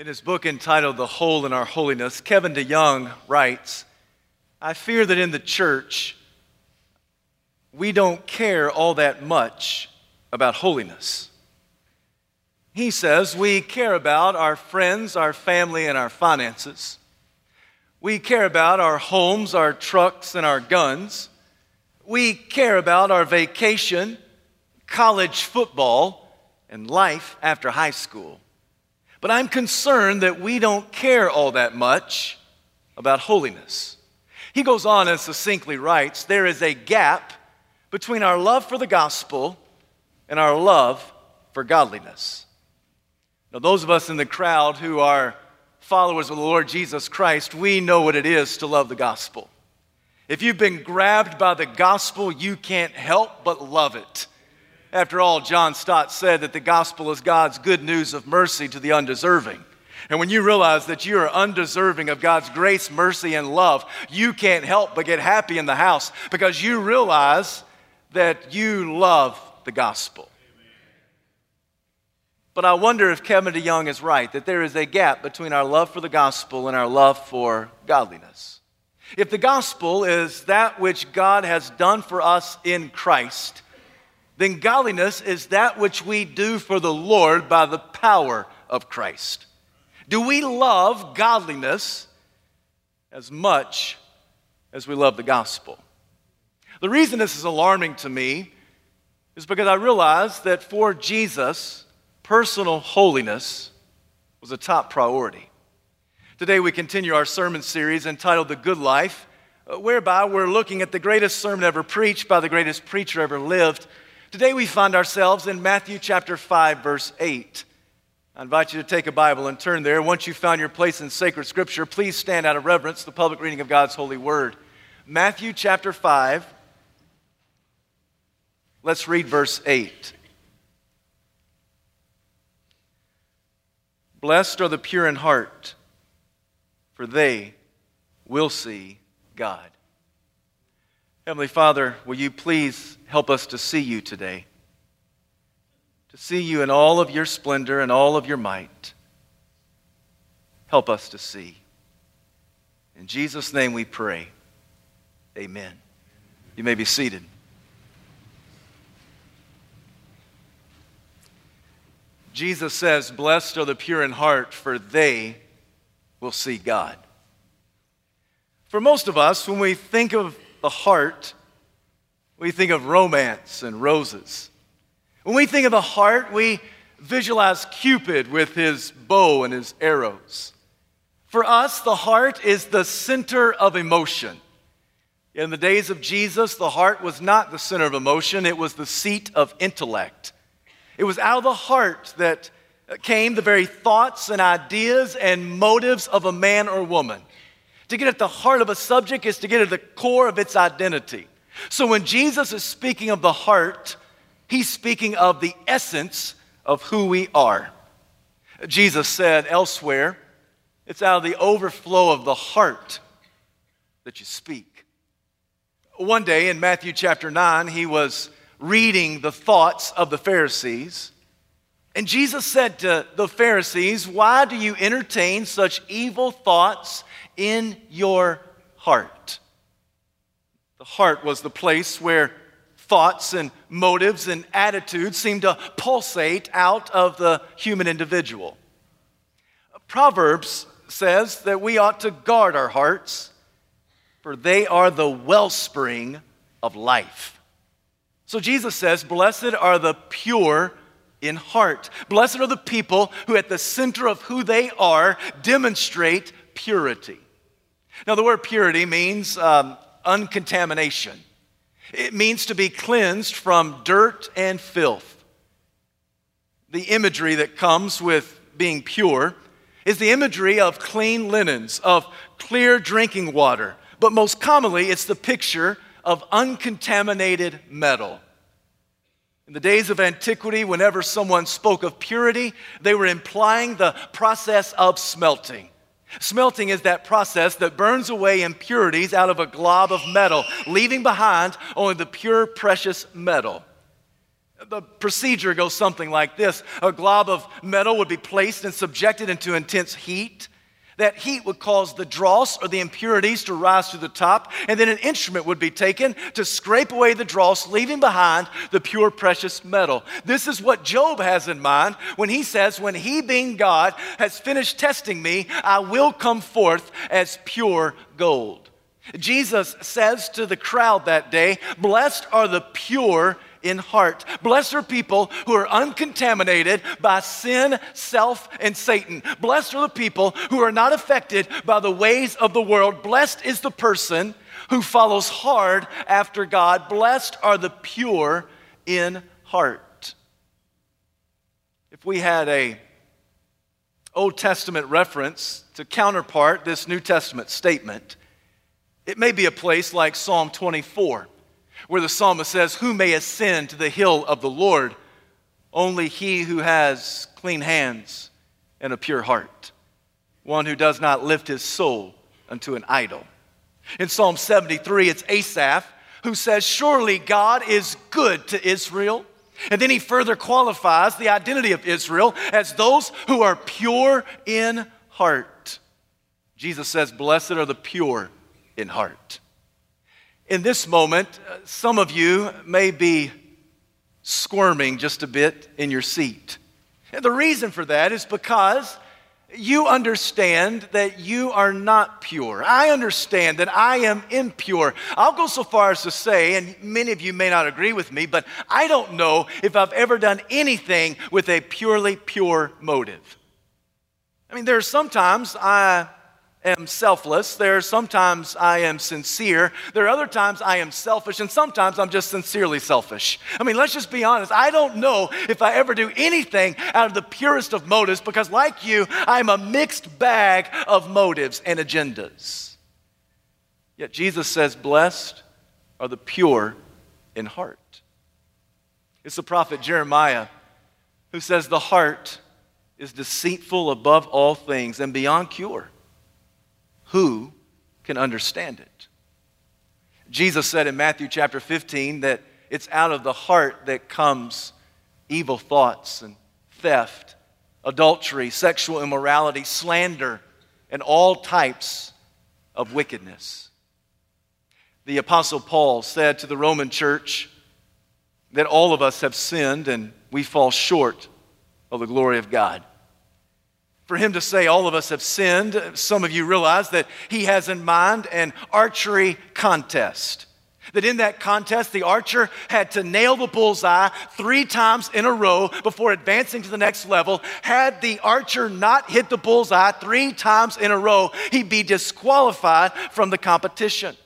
In his book entitled The Hole in Our Holiness, Kevin DeYoung writes I fear that in the church, we don't care all that much about holiness. He says we care about our friends, our family, and our finances. We care about our homes, our trucks, and our guns. We care about our vacation, college football, and life after high school. But I'm concerned that we don't care all that much about holiness. He goes on and succinctly writes there is a gap between our love for the gospel and our love for godliness. Now, those of us in the crowd who are followers of the Lord Jesus Christ, we know what it is to love the gospel. If you've been grabbed by the gospel, you can't help but love it. After all, John Stott said that the gospel is God's good news of mercy to the undeserving. And when you realize that you are undeserving of God's grace, mercy, and love, you can't help but get happy in the house because you realize that you love the gospel. But I wonder if Kevin DeYoung is right, that there is a gap between our love for the gospel and our love for godliness. If the gospel is that which God has done for us in Christ, then godliness is that which we do for the Lord by the power of Christ. Do we love godliness as much as we love the gospel? The reason this is alarming to me is because I realize that for Jesus, personal holiness was a top priority. Today we continue our sermon series entitled The Good Life, uh, whereby we're looking at the greatest sermon ever preached by the greatest preacher ever lived Today we find ourselves in Matthew chapter 5, verse 8. I invite you to take a Bible and turn there. Once you've found your place in sacred scripture, please stand out of reverence the public reading of God's holy word. Matthew chapter 5. Let's read verse 8. Blessed are the pure in heart, for they will see God. Heavenly Father, will you please help us to see you today? To see you in all of your splendor and all of your might. Help us to see. In Jesus' name we pray. Amen. You may be seated. Jesus says, Blessed are the pure in heart, for they will see God. For most of us, when we think of the heart, we think of romance and roses. When we think of the heart, we visualize Cupid with his bow and his arrows. For us, the heart is the center of emotion. In the days of Jesus, the heart was not the center of emotion, it was the seat of intellect. It was out of the heart that came the very thoughts and ideas and motives of a man or woman. To get at the heart of a subject is to get at the core of its identity. So when Jesus is speaking of the heart, he's speaking of the essence of who we are. Jesus said elsewhere, it's out of the overflow of the heart that you speak. One day in Matthew chapter 9, he was reading the thoughts of the Pharisees. And Jesus said to the Pharisees, Why do you entertain such evil thoughts in your heart. The heart was the place where thoughts and motives and attitudes seem to pulsate out of the human individual. Proverbs says that we ought to guard our hearts, for they are the wellspring of life. So Jesus says, Blessed are the pure in heart. Blessed are the people who, at the center of who they are, demonstrate purity. Now, the word purity means um, uncontamination, it means to be cleansed from dirt and filth. The imagery that comes with being pure is the imagery of clean linens, of clear drinking water, but most commonly, it's the picture of uncontaminated metal. In the days of antiquity, whenever someone spoke of purity, they were implying the process of smelting. Smelting is that process that burns away impurities out of a glob of metal, leaving behind only the pure, precious metal. The procedure goes something like this a glob of metal would be placed and subjected into intense heat. That heat would cause the dross or the impurities to rise to the top, and then an instrument would be taken to scrape away the dross, leaving behind the pure, precious metal. This is what Job has in mind when he says, When he, being God, has finished testing me, I will come forth as pure gold. Jesus says to the crowd that day, Blessed are the pure in heart. Blessed are people who are uncontaminated by sin, self, and Satan. Blessed are the people who are not affected by the ways of the world. Blessed is the person who follows hard after God. Blessed are the pure in heart. If we had a Old Testament reference to counterpart this New Testament statement, it may be a place like Psalm 24 where the psalmist says, Who may ascend to the hill of the Lord? Only he who has clean hands and a pure heart, one who does not lift his soul unto an idol. In Psalm 73, it's Asaph who says, Surely God is good to Israel. And then he further qualifies the identity of Israel as those who are pure in heart. Jesus says, Blessed are the pure in heart. In this moment, uh, some of you may be squirming just a bit in your seat. And the reason for that is because you understand that you are not pure. I understand that I am impure. I'll go so far as to say, and many of you may not agree with me, but I don't know if I've ever done anything with a purely pure motive. I mean, there are sometimes I am selfless. There are sometimes I am sincere. There are other times I am selfish, and sometimes I'm just sincerely selfish. I mean, let's just be honest. I don't know if I ever do anything out of the purest of motives because, like you, I'm a mixed bag of motives and agendas. Yet Jesus says, Blessed are the pure in heart. It's the prophet Jeremiah who says, The heart is deceitful above all things and beyond cure who can understand it? Jesus said in Matthew chapter 15 that it's out of the heart that comes evil thoughts and theft, adultery, sexual immorality, slander, and all types of wickedness. The Apostle Paul said to the Roman church that all of us have sinned and we fall short of the glory of God for him to say all of us have sinned, some of you realize that he has in mind an archery contest. That in that contest, the archer had to nail the bullseye three times in a row before advancing to the next level. Had the archer not hit the bullseye three times in a row, he'd be disqualified from the competition.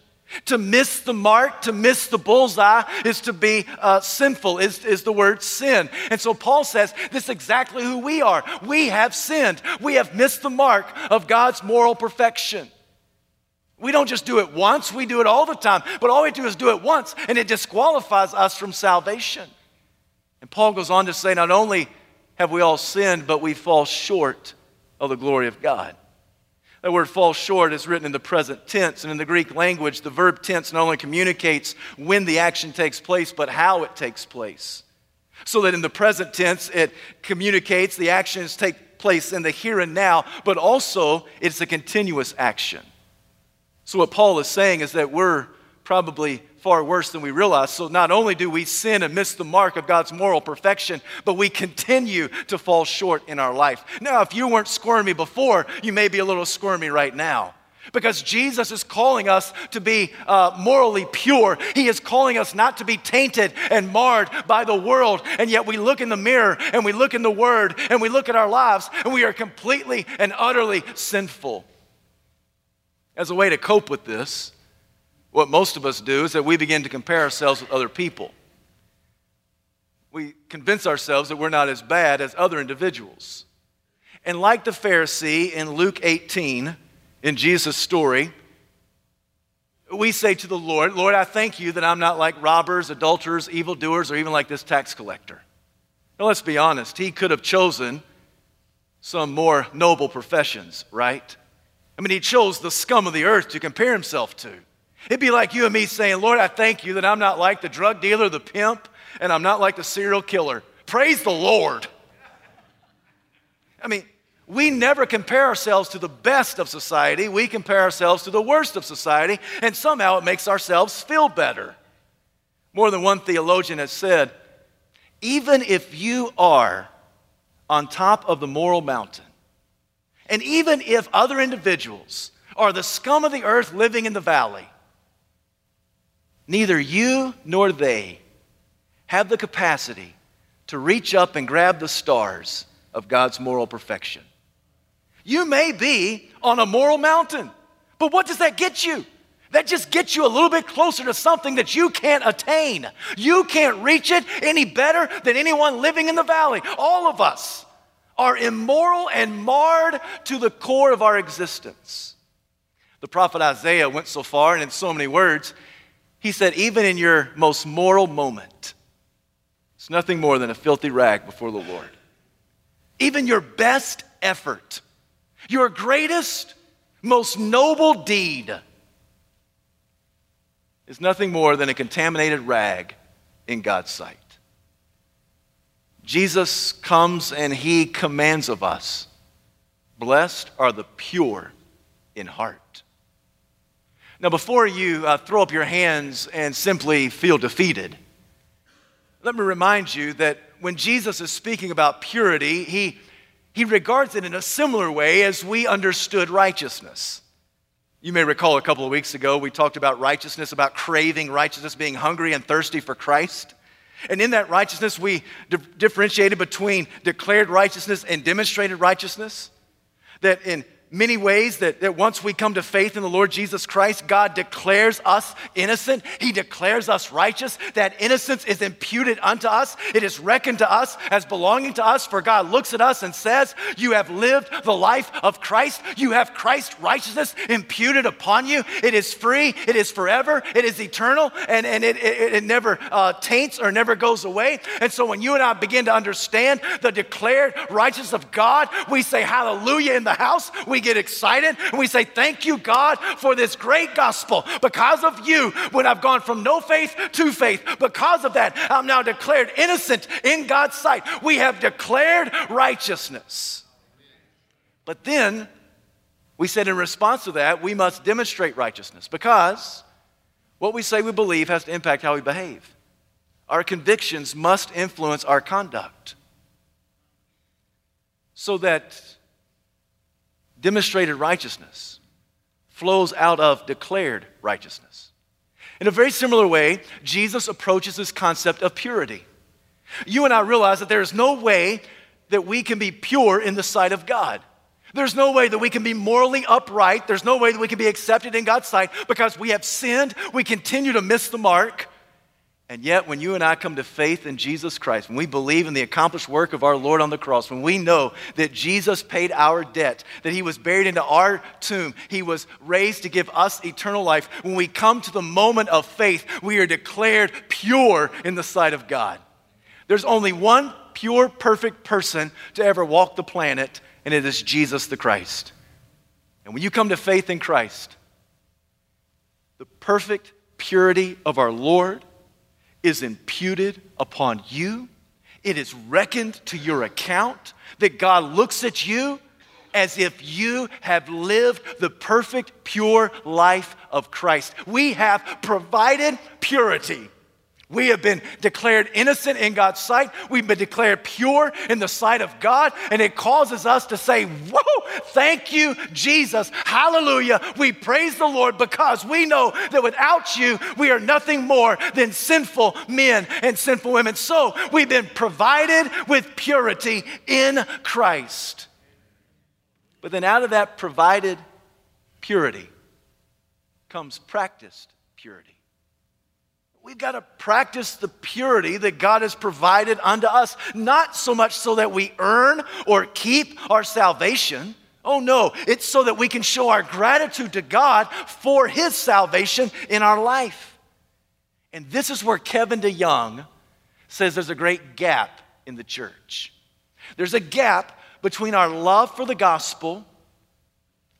To miss the mark, to miss the bullseye, is to be uh, sinful, is, is the word sin. And so Paul says this is exactly who we are. We have sinned, we have missed the mark of God's moral perfection. We don't just do it once, we do it all the time. But all we do is do it once, and it disqualifies us from salvation. And Paul goes on to say, not only have we all sinned, but we fall short of the glory of God. The word fall short is written in the present tense. And in the Greek language, the verb tense not only communicates when the action takes place, but how it takes place. So that in the present tense, it communicates the actions take place in the here and now, but also it's a continuous action. So, what Paul is saying is that we're probably far worse than we realize. So not only do we sin and miss the mark of God's moral perfection, but we continue to fall short in our life. Now, if you weren't squirmy before, you may be a little squirmy right now. Because Jesus is calling us to be uh, morally pure. He is calling us not to be tainted and marred by the world. And yet we look in the mirror and we look in the Word and we look at our lives and we are completely and utterly sinful. As a way to cope with this, what most of us do is that we begin to compare ourselves with other people. We convince ourselves that we're not as bad as other individuals. And like the Pharisee in Luke 18, in Jesus' story, we say to the Lord, Lord, I thank you that I'm not like robbers, adulterers, evildoers, or even like this tax collector. Now, let's be honest, he could have chosen some more noble professions, right? I mean, he chose the scum of the earth to compare himself to. It'd be like you and me saying, Lord, I thank you that I'm not like the drug dealer, the pimp, and I'm not like the serial killer. Praise the Lord. I mean, we never compare ourselves to the best of society. We compare ourselves to the worst of society, and somehow it makes ourselves feel better. More than one theologian has said even if you are on top of the moral mountain, and even if other individuals are the scum of the earth living in the valley, neither you nor they have the capacity to reach up and grab the stars of God's moral perfection. You may be on a moral mountain, but what does that get you? That just gets you a little bit closer to something that you can't attain. You can't reach it any better than anyone living in the valley. All of us are immoral and marred to the core of our existence. The prophet Isaiah went so far, and in so many words, he said, Even in your most moral moment, it's nothing more than a filthy rag before the Lord. Even your best effort your greatest, most noble deed is nothing more than a contaminated rag in God's sight. Jesus comes and he commands of us Blessed are the pure in heart. Now, before you uh, throw up your hands and simply feel defeated, let me remind you that when Jesus is speaking about purity, he he regards it in a similar way as we understood righteousness. You may recall a couple of weeks ago, we talked about righteousness, about craving righteousness, being hungry and thirsty for Christ. And in that righteousness, we di- differentiated between declared righteousness and demonstrated righteousness. That in many ways that, that once we come to faith in the Lord Jesus Christ, God declares us innocent. He declares us righteous. That innocence is imputed unto us. It is reckoned to us as belonging to us. For God looks at us and says, You have lived the life of Christ. You have Christ's righteousness imputed upon you. It is free. It is forever. It is eternal. And, and it, it, it never uh, taints or never goes away. And so when you and I begin to understand the declared righteousness of God, we say hallelujah in the house. We get excited and we say, Thank you, God, for this great gospel. Because of you, when I've gone from no faith to faith, because of that, I'm now declared innocent in God's sight. We have declared righteousness. But then we said, in response to that, we must demonstrate righteousness because what we say we believe has to impact how we behave. Our convictions must influence our conduct so that demonstrated righteousness flows out of declared righteousness. In a very similar way, Jesus approaches this concept of purity. You and I realize that there is no way that we can be pure in the sight of God. There's no way that we can be morally upright. There's no way that we can be accepted in God's sight because we have sinned. We continue to miss the mark. And yet, when you and I come to faith in Jesus Christ, when we believe in the accomplished work of our Lord on the cross, when we know that Jesus paid our debt, that he was buried into our tomb, he was raised to give us eternal life, when we come to the moment of faith, we are declared pure in the sight of God. There's only one pure, perfect person to ever walk the planet, and it is Jesus the Christ. And when you come to faith in Christ, the perfect purity of our Lord, is imputed upon you. It is reckoned to your account that God looks at you as if you have lived the perfect, pure life of Christ. We have provided purity. We have been declared innocent in God's sight. We've been declared pure in the sight of God. And it causes us to say, Whoa, thank you, Jesus. Hallelujah. We praise the Lord because we know that without you, we are nothing more than sinful men and sinful women. So we've been provided with purity in Christ. But then out of that provided purity comes practiced purity. We've got to practice the purity that God has provided unto us, not so much so that we earn or keep our salvation. Oh no, it's so that we can show our gratitude to God for His salvation in our life. And this is where Kevin DeYoung says there's a great gap in the church. There's a gap between our love for the gospel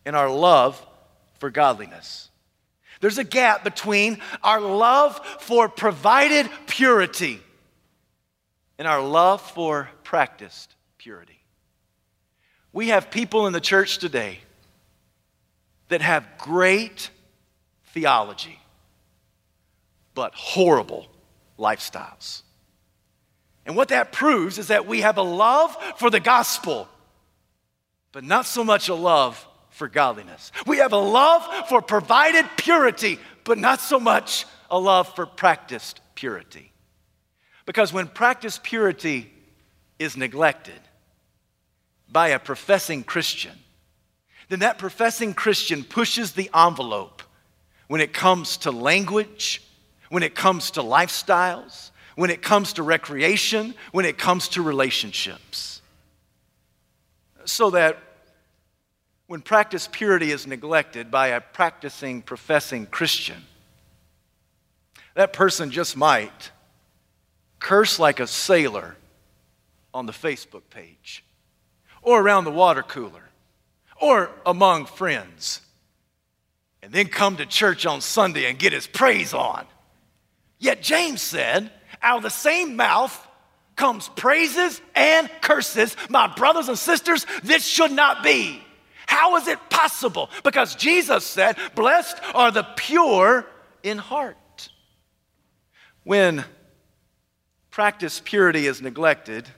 and our love for godliness. There's a gap between our love for provided purity and our love for practiced purity. We have people in the church today that have great theology, but horrible lifestyles. And what that proves is that we have a love for the gospel, but not so much a love for godliness. We have a love for provided purity, but not so much a love for practiced purity. Because when practiced purity is neglected by a professing Christian, then that professing Christian pushes the envelope when it comes to language, when it comes to lifestyles, when it comes to recreation, when it comes to relationships. So that when practice purity is neglected by a practicing, professing Christian, that person just might curse like a sailor on the Facebook page or around the water cooler or among friends and then come to church on Sunday and get his praise on. Yet James said, out of the same mouth comes praises and curses. My brothers and sisters, this should not be. How is it possible? Because Jesus said, Blessed are the pure in heart. When practice purity is neglected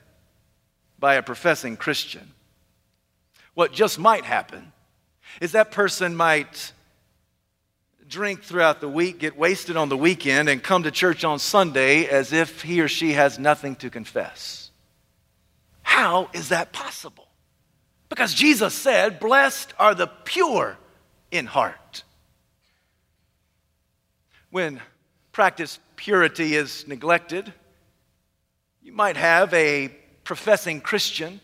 by a professing Christian, what just might happen is that person might drink throughout the week, get wasted on the weekend, and come to church on Sunday as if he or she has nothing to confess. How is that possible? Because Jesus said, Blessed are the pure in heart. When practice purity is neglected, you might have a professing Christian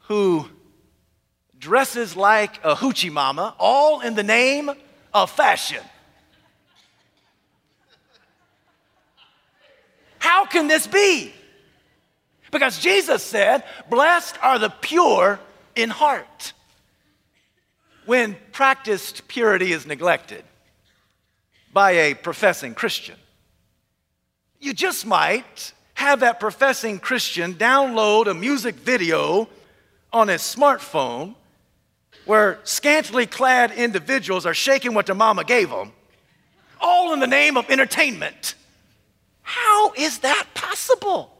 who dresses like a hoochie mama, all in the name of fashion. How can this be? Because Jesus said, Blessed are the pure in heart. When practiced purity is neglected by a professing Christian, you just might have that professing Christian download a music video on his smartphone where scantily clad individuals are shaking what their mama gave them, all in the name of entertainment. How is that possible?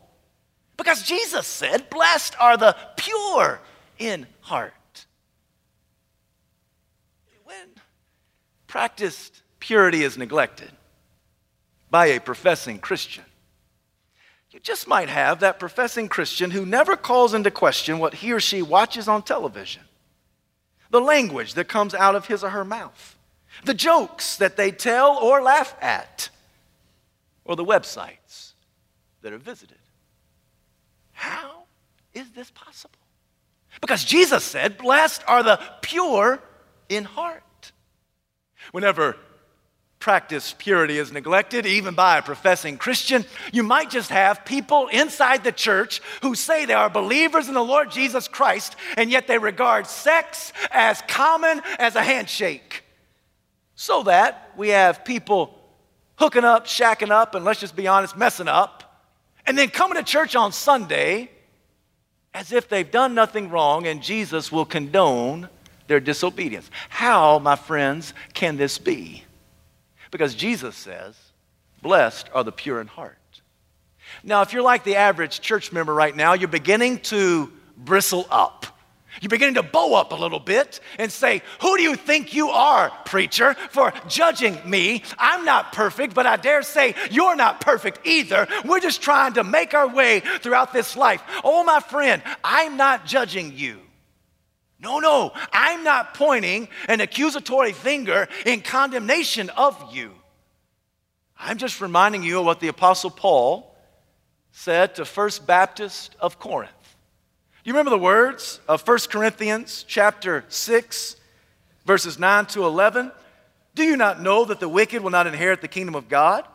Because Jesus said, Blessed are the pure in heart. When practiced purity is neglected by a professing Christian, you just might have that professing Christian who never calls into question what he or she watches on television the language that comes out of his or her mouth, the jokes that they tell or laugh at, or the websites that are visited. How is this possible? Because Jesus said, Blessed are the pure in heart. Whenever practice purity is neglected, even by a professing Christian, you might just have people inside the church who say they are believers in the Lord Jesus Christ, and yet they regard sex as common as a handshake. So that we have people hooking up, shacking up, and let's just be honest, messing up, and then coming to church on Sunday as if they've done nothing wrong and Jesus will condone their disobedience. How, my friends, can this be? Because Jesus says, Blessed are the pure in heart. Now, if you're like the average church member right now, you're beginning to bristle up. You're beginning to bow up a little bit and say, Who do you think you are, preacher, for judging me? I'm not perfect, but I dare say you're not perfect either. We're just trying to make our way throughout this life. Oh, my friend, I'm not judging you. No, no, I'm not pointing an accusatory finger in condemnation of you. I'm just reminding you of what the Apostle Paul said to First Baptist of Corinth. Do you remember the words of 1 Corinthians chapter 6, verses 9 to 11? Do you not know that the wicked will not inherit the kingdom of God?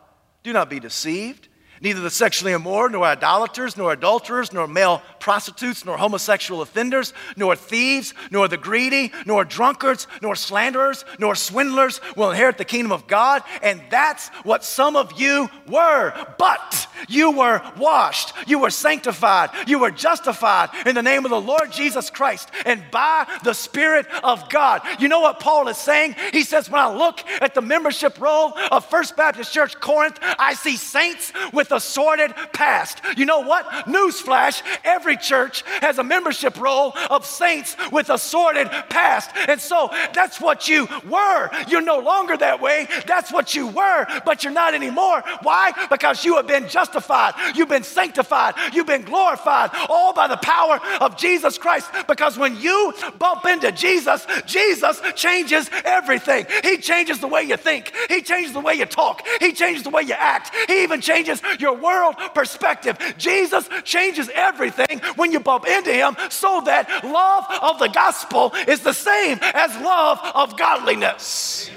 Do not be deceived. Neither the sexually immoral, nor idolaters, nor adulterers, nor male prostitutes, nor homosexual offenders, nor thieves, nor the greedy, nor drunkards, nor slanderers, nor swindlers will inherit the kingdom of God. And that's what some of you were. But you were washed, you were sanctified, you were justified in the name of the Lord Jesus Christ and by the Spirit of God. You know what Paul is saying? He says, When I look at the membership roll of First Baptist Church Corinth, I see saints with a sordid past. You know what? Newsflash every church has a membership roll of saints with a sordid past. And so that's what you were. You're no longer that way. That's what you were, but you're not anymore. Why? Because you have been justified, you've been sanctified, you've been glorified, all by the power of Jesus Christ. Because when you bump into Jesus, Jesus changes everything. He changes the way you think, He changes the way you talk, He changes the way you act, He even changes your world perspective. Jesus changes everything when you bump into Him so that love of the gospel is the same as love of godliness.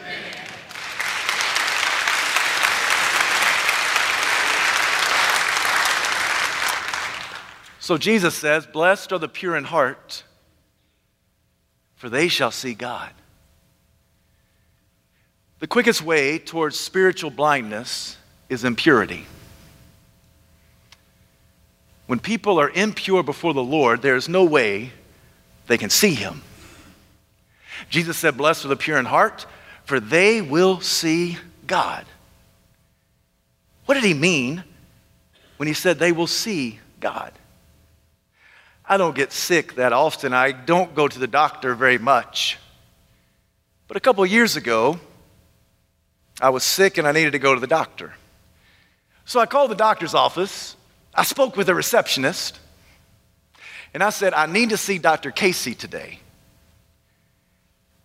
So Jesus says, Blessed are the pure in heart, for they shall see God. The quickest way towards spiritual blindness is impurity. When people are impure before the Lord, there is no way they can see Him. Jesus said, Blessed are the pure in heart, for they will see God. What did He mean when He said they will see God? I don't get sick that often. I don't go to the doctor very much. But a couple years ago, I was sick and I needed to go to the doctor. So I called the doctor's office. I spoke with a receptionist. And I said, I need to see Dr. Casey today.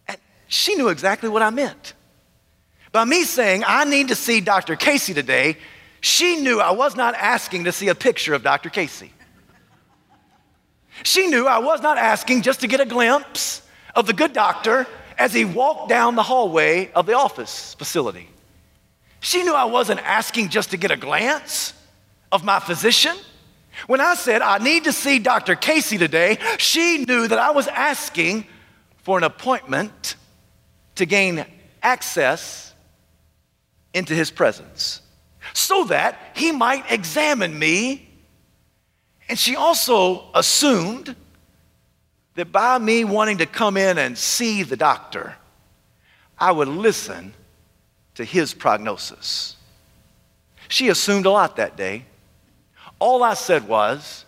And she knew exactly what I meant. By me saying, I need to see Dr. Casey today, she knew I was not asking to see a picture of Dr. Casey. She knew I was not asking just to get a glimpse of the good doctor as he walked down the hallway of the office facility. She knew I wasn't asking just to get a glance of my physician. When I said, I need to see Dr. Casey today, she knew that I was asking for an appointment to gain access into his presence so that he might examine me and she also assumed that by me wanting to come in and see the doctor, I would listen to his prognosis. She assumed a lot that day. All I said was,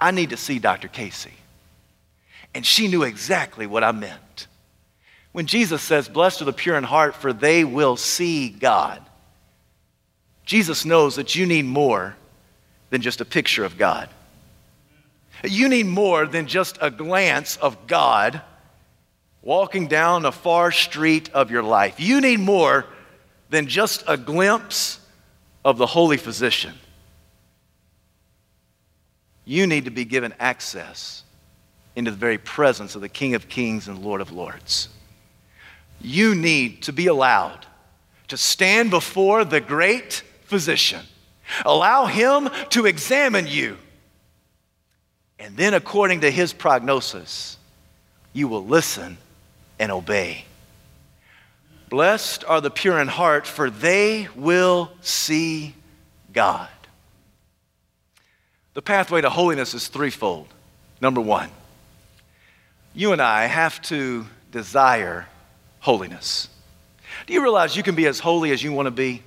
I need to see Dr. Casey. And she knew exactly what I meant. When Jesus says, Blessed are the pure in heart, for they will see God, Jesus knows that you need more than just a picture of God. You need more than just a glance of God walking down a far street of your life. You need more than just a glimpse of the holy physician. You need to be given access into the very presence of the King of Kings and Lord of Lords. You need to be allowed to stand before the great physician. Allow him to examine you and then, according to his prognosis, you will listen and obey. Blessed are the pure in heart, for they will see God. The pathway to holiness is threefold. Number one, you and I have to desire holiness. Do you realize you can be as holy as you want to be?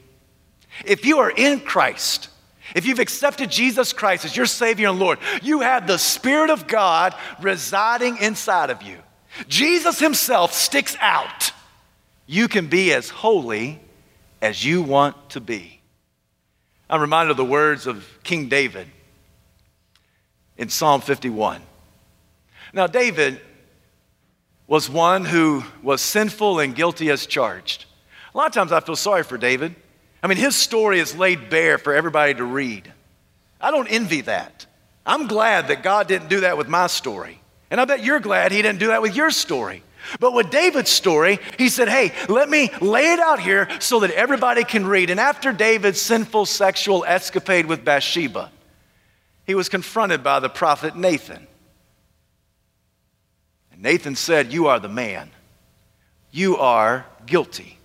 If you are in Christ, if you've accepted Jesus Christ as your Savior and Lord, you have the Spirit of God residing inside of you. Jesus Himself sticks out. You can be as holy as you want to be. I'm reminded of the words of King David in Psalm 51. Now, David was one who was sinful and guilty as charged. A lot of times I feel sorry for David I mean, his story is laid bare for everybody to read. I don't envy that. I'm glad that God didn't do that with my story. And I bet you're glad he didn't do that with your story. But with David's story, he said, Hey, let me lay it out here so that everybody can read. And after David's sinful sexual escapade with Bathsheba, he was confronted by the prophet Nathan. And Nathan said, You are the man. You are guilty.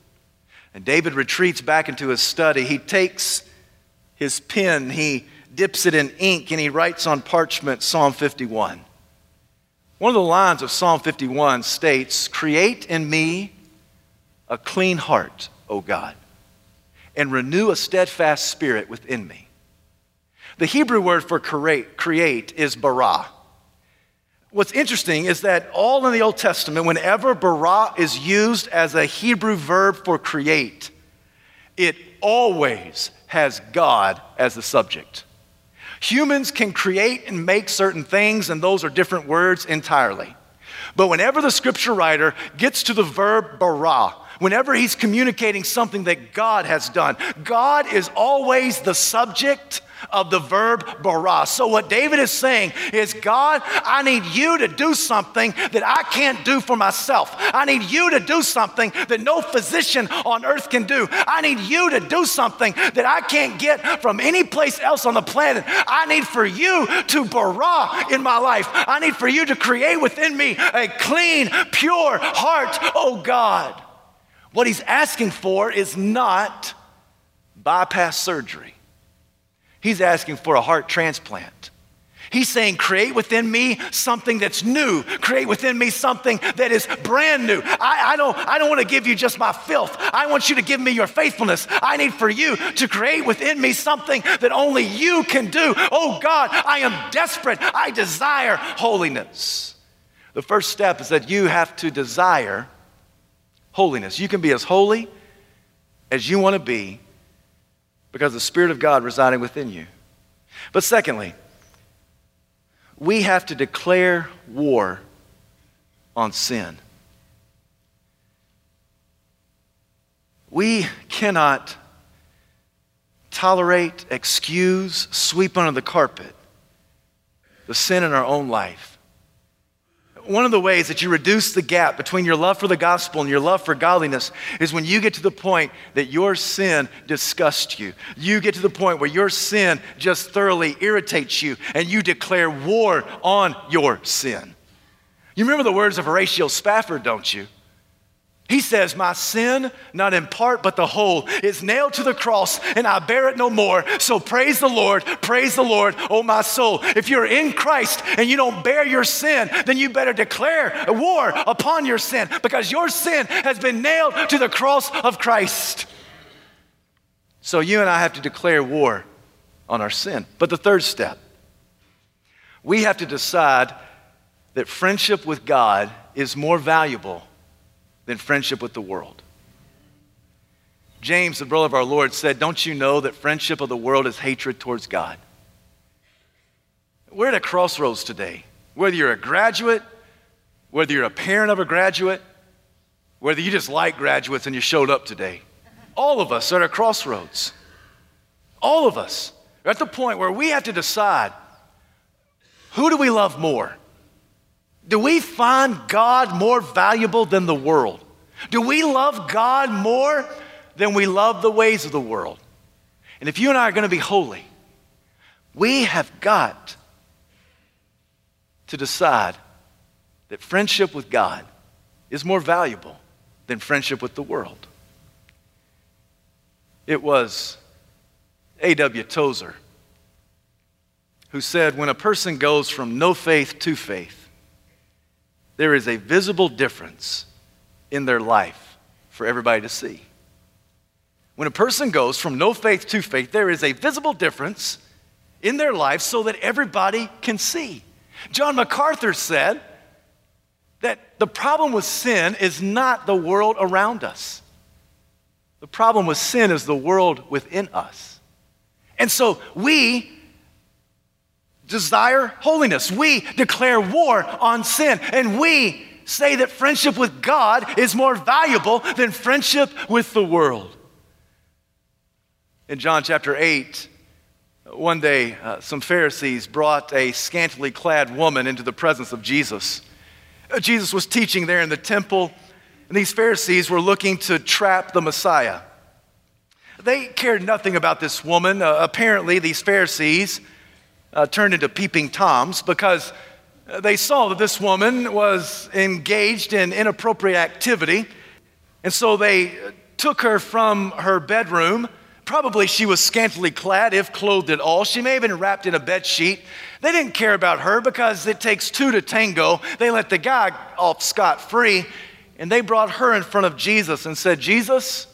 And David retreats back into his study. He takes his pen, he dips it in ink, and he writes on parchment Psalm 51. One of the lines of Psalm 51 states, Create in me a clean heart, O God, and renew a steadfast spirit within me. The Hebrew word for create, create is bara. What's interesting is that all in the Old Testament, whenever bara is used as a Hebrew verb for create, it always has God as the subject. Humans can create and make certain things, and those are different words entirely. But whenever the scripture writer gets to the verb bara, whenever he's communicating something that God has done, God is always the subject of the verb bara. So, what David is saying is, God, I need you to do something that I can't do for myself. I need you to do something that no physician on earth can do. I need you to do something that I can't get from any place else on the planet. I need for you to bara in my life. I need for you to create within me a clean, pure heart, oh God. What he's asking for is not bypass surgery. He's asking for a heart transplant. He's saying, create within me something that's new. Create within me something that is brand new. I, I, don't, I don't want to give you just my filth. I want you to give me your faithfulness. I need for you to create within me something that only you can do. Oh God, I am desperate. I desire holiness. The first step is that you have to desire holiness. You can be as holy as you want to be because the Spirit of God residing within you. But secondly, we have to declare war on sin. We cannot tolerate, excuse, sweep under the carpet the sin in our own life one of the ways that you reduce the gap between your love for the gospel and your love for godliness is when you get to the point that your sin disgusts you. You get to the point where your sin just thoroughly irritates you and you declare war on your sin. You remember the words of Horatio Spafford, don't you? He says, My sin, not in part but the whole, is nailed to the cross, and I bear it no more. So praise the Lord, praise the Lord, oh my soul. If you're in Christ and you don't bear your sin, then you better declare war upon your sin because your sin has been nailed to the cross of Christ. So you and I have to declare war on our sin. But the third step, we have to decide that friendship with God is more valuable than friendship with the world. James, the brother of our Lord, said, Don't you know that friendship of the world is hatred towards God? We're at a crossroads today. Whether you're a graduate, whether you're a parent of a graduate, whether you just like graduates and you showed up today, all of us are at a crossroads. All of us are at the point where we have to decide who do we love more? Do we find God more valuable than the world? Do we love God more than we love the ways of the world? And if you and I are going to be holy, we have got to decide that friendship with God is more valuable than friendship with the world. It was A.W. Tozer who said, When a person goes from no faith to faith, there is a visible difference in their life for everybody to see. When a person goes from no faith to faith, there is a visible difference in their life so that everybody can see. John MacArthur said that the problem with sin is not the world around us. The problem with sin is the world within us. And so we desire holiness. We declare war on sin. And we say that friendship with God is more valuable than friendship with the world. In John chapter 8, one day uh, some Pharisees brought a scantily clad woman into the presence of Jesus. Uh, Jesus was teaching there in the temple, and these Pharisees were looking to trap the Messiah. They cared nothing about this woman. Uh, apparently, these Pharisees uh, turned into peeping toms because they saw that this woman was engaged in inappropriate activity. And so they took her from her bedroom. Probably she was scantily clad, if clothed at all. She may have been wrapped in a bed sheet. They didn't care about her because it takes two to tango. They let the guy off scot free. And they brought her in front of Jesus and said, Jesus,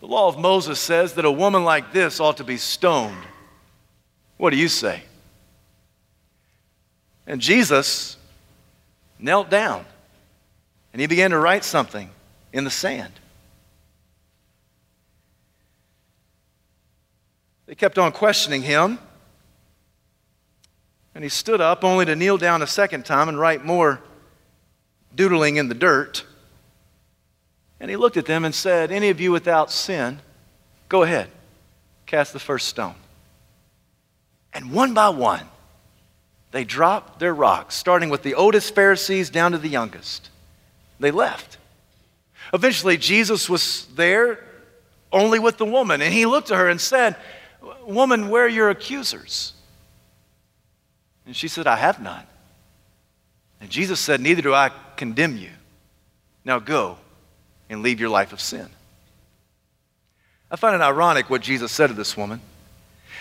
the law of Moses says that a woman like this ought to be stoned. What do you say? And Jesus knelt down and he began to write something in the sand. They kept on questioning him. And he stood up only to kneel down a second time and write more doodling in the dirt. And he looked at them and said, Any of you without sin, go ahead, cast the first stone. And one by one, they dropped their rocks, starting with the oldest Pharisees down to the youngest. They left. Eventually, Jesus was there only with the woman, and he looked to her and said, Woman, where are your accusers? And she said, I have none. And Jesus said, Neither do I condemn you. Now go and leave your life of sin. I find it ironic what Jesus said to this woman.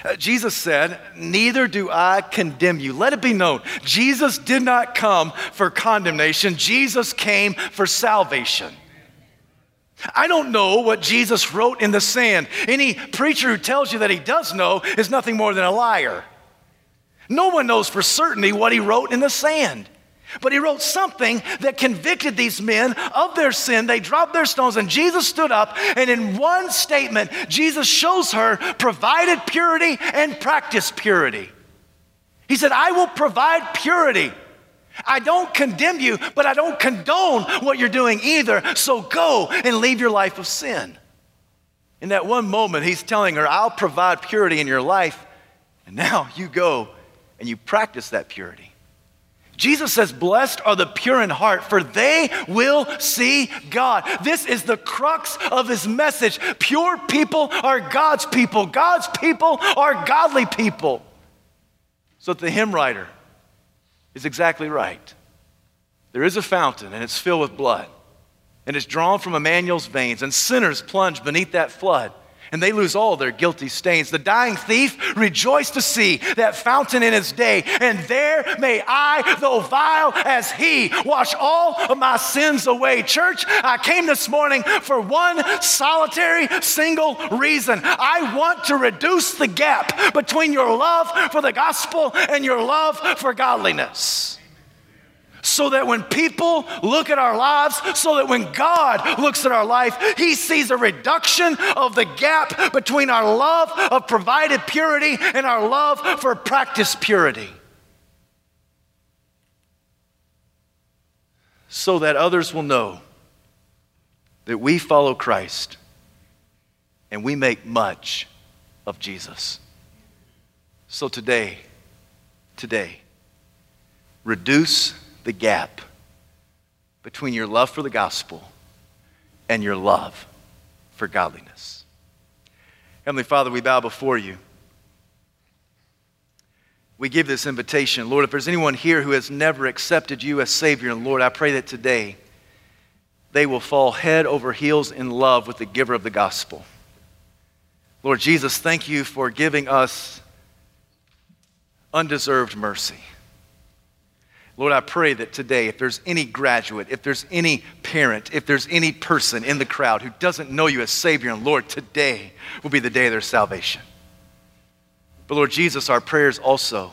Uh, Jesus said, Neither do I condemn you. Let it be known, Jesus did not come for condemnation, Jesus came for salvation. I don't know what Jesus wrote in the sand. Any preacher who tells you that he does know is nothing more than a liar. No one knows for certainty what he wrote in the sand. But he wrote something that convicted these men of their sin. They dropped their stones, and Jesus stood up, and in one statement, Jesus shows her provided purity and practiced purity. He said, I will provide purity. I don't condemn you, but I don't condone what you're doing either. So go and leave your life of sin. In that one moment, he's telling her, I'll provide purity in your life. And now you go and you practice that purity. Jesus says, Blessed are the pure in heart, for they will see God. This is the crux of his message. Pure people are God's people, God's people are godly people. So the hymn writer is exactly right. There is a fountain, and it's filled with blood, and it's drawn from Emmanuel's veins, and sinners plunge beneath that flood and they lose all their guilty stains. The dying thief rejoiced to see that fountain in his day, and there may I, though vile as he, wash all of my sins away. Church, I came this morning for one solitary, single reason. I want to reduce the gap between your love for the gospel and your love for godliness so that when people look at our lives, so that when God looks at our life, He sees a reduction of the gap between our love of provided purity and our love for practiced purity. So that others will know that we follow Christ and we make much of Jesus. So today, today, reduce the gap between your love for the gospel and your love for godliness. Heavenly Father, we bow before you. We give this invitation. Lord, if there's anyone here who has never accepted you as Savior and Lord, I pray that today they will fall head over heels in love with the giver of the gospel. Lord Jesus, thank you for giving us undeserved mercy. Lord, I pray that today, if there's any graduate, if there's any parent, if there's any person in the crowd who doesn't know you as Savior and Lord, today will be the day of their salvation. But Lord Jesus, our prayers also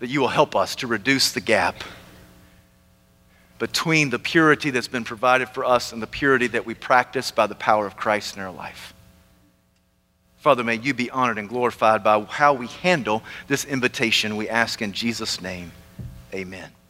that you will help us to reduce the gap between the purity that's been provided for us and the purity that we practice by the power of Christ in our life. Father, may you be honored and glorified by how we handle this invitation. We ask in Jesus' name. Amen.